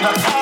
Not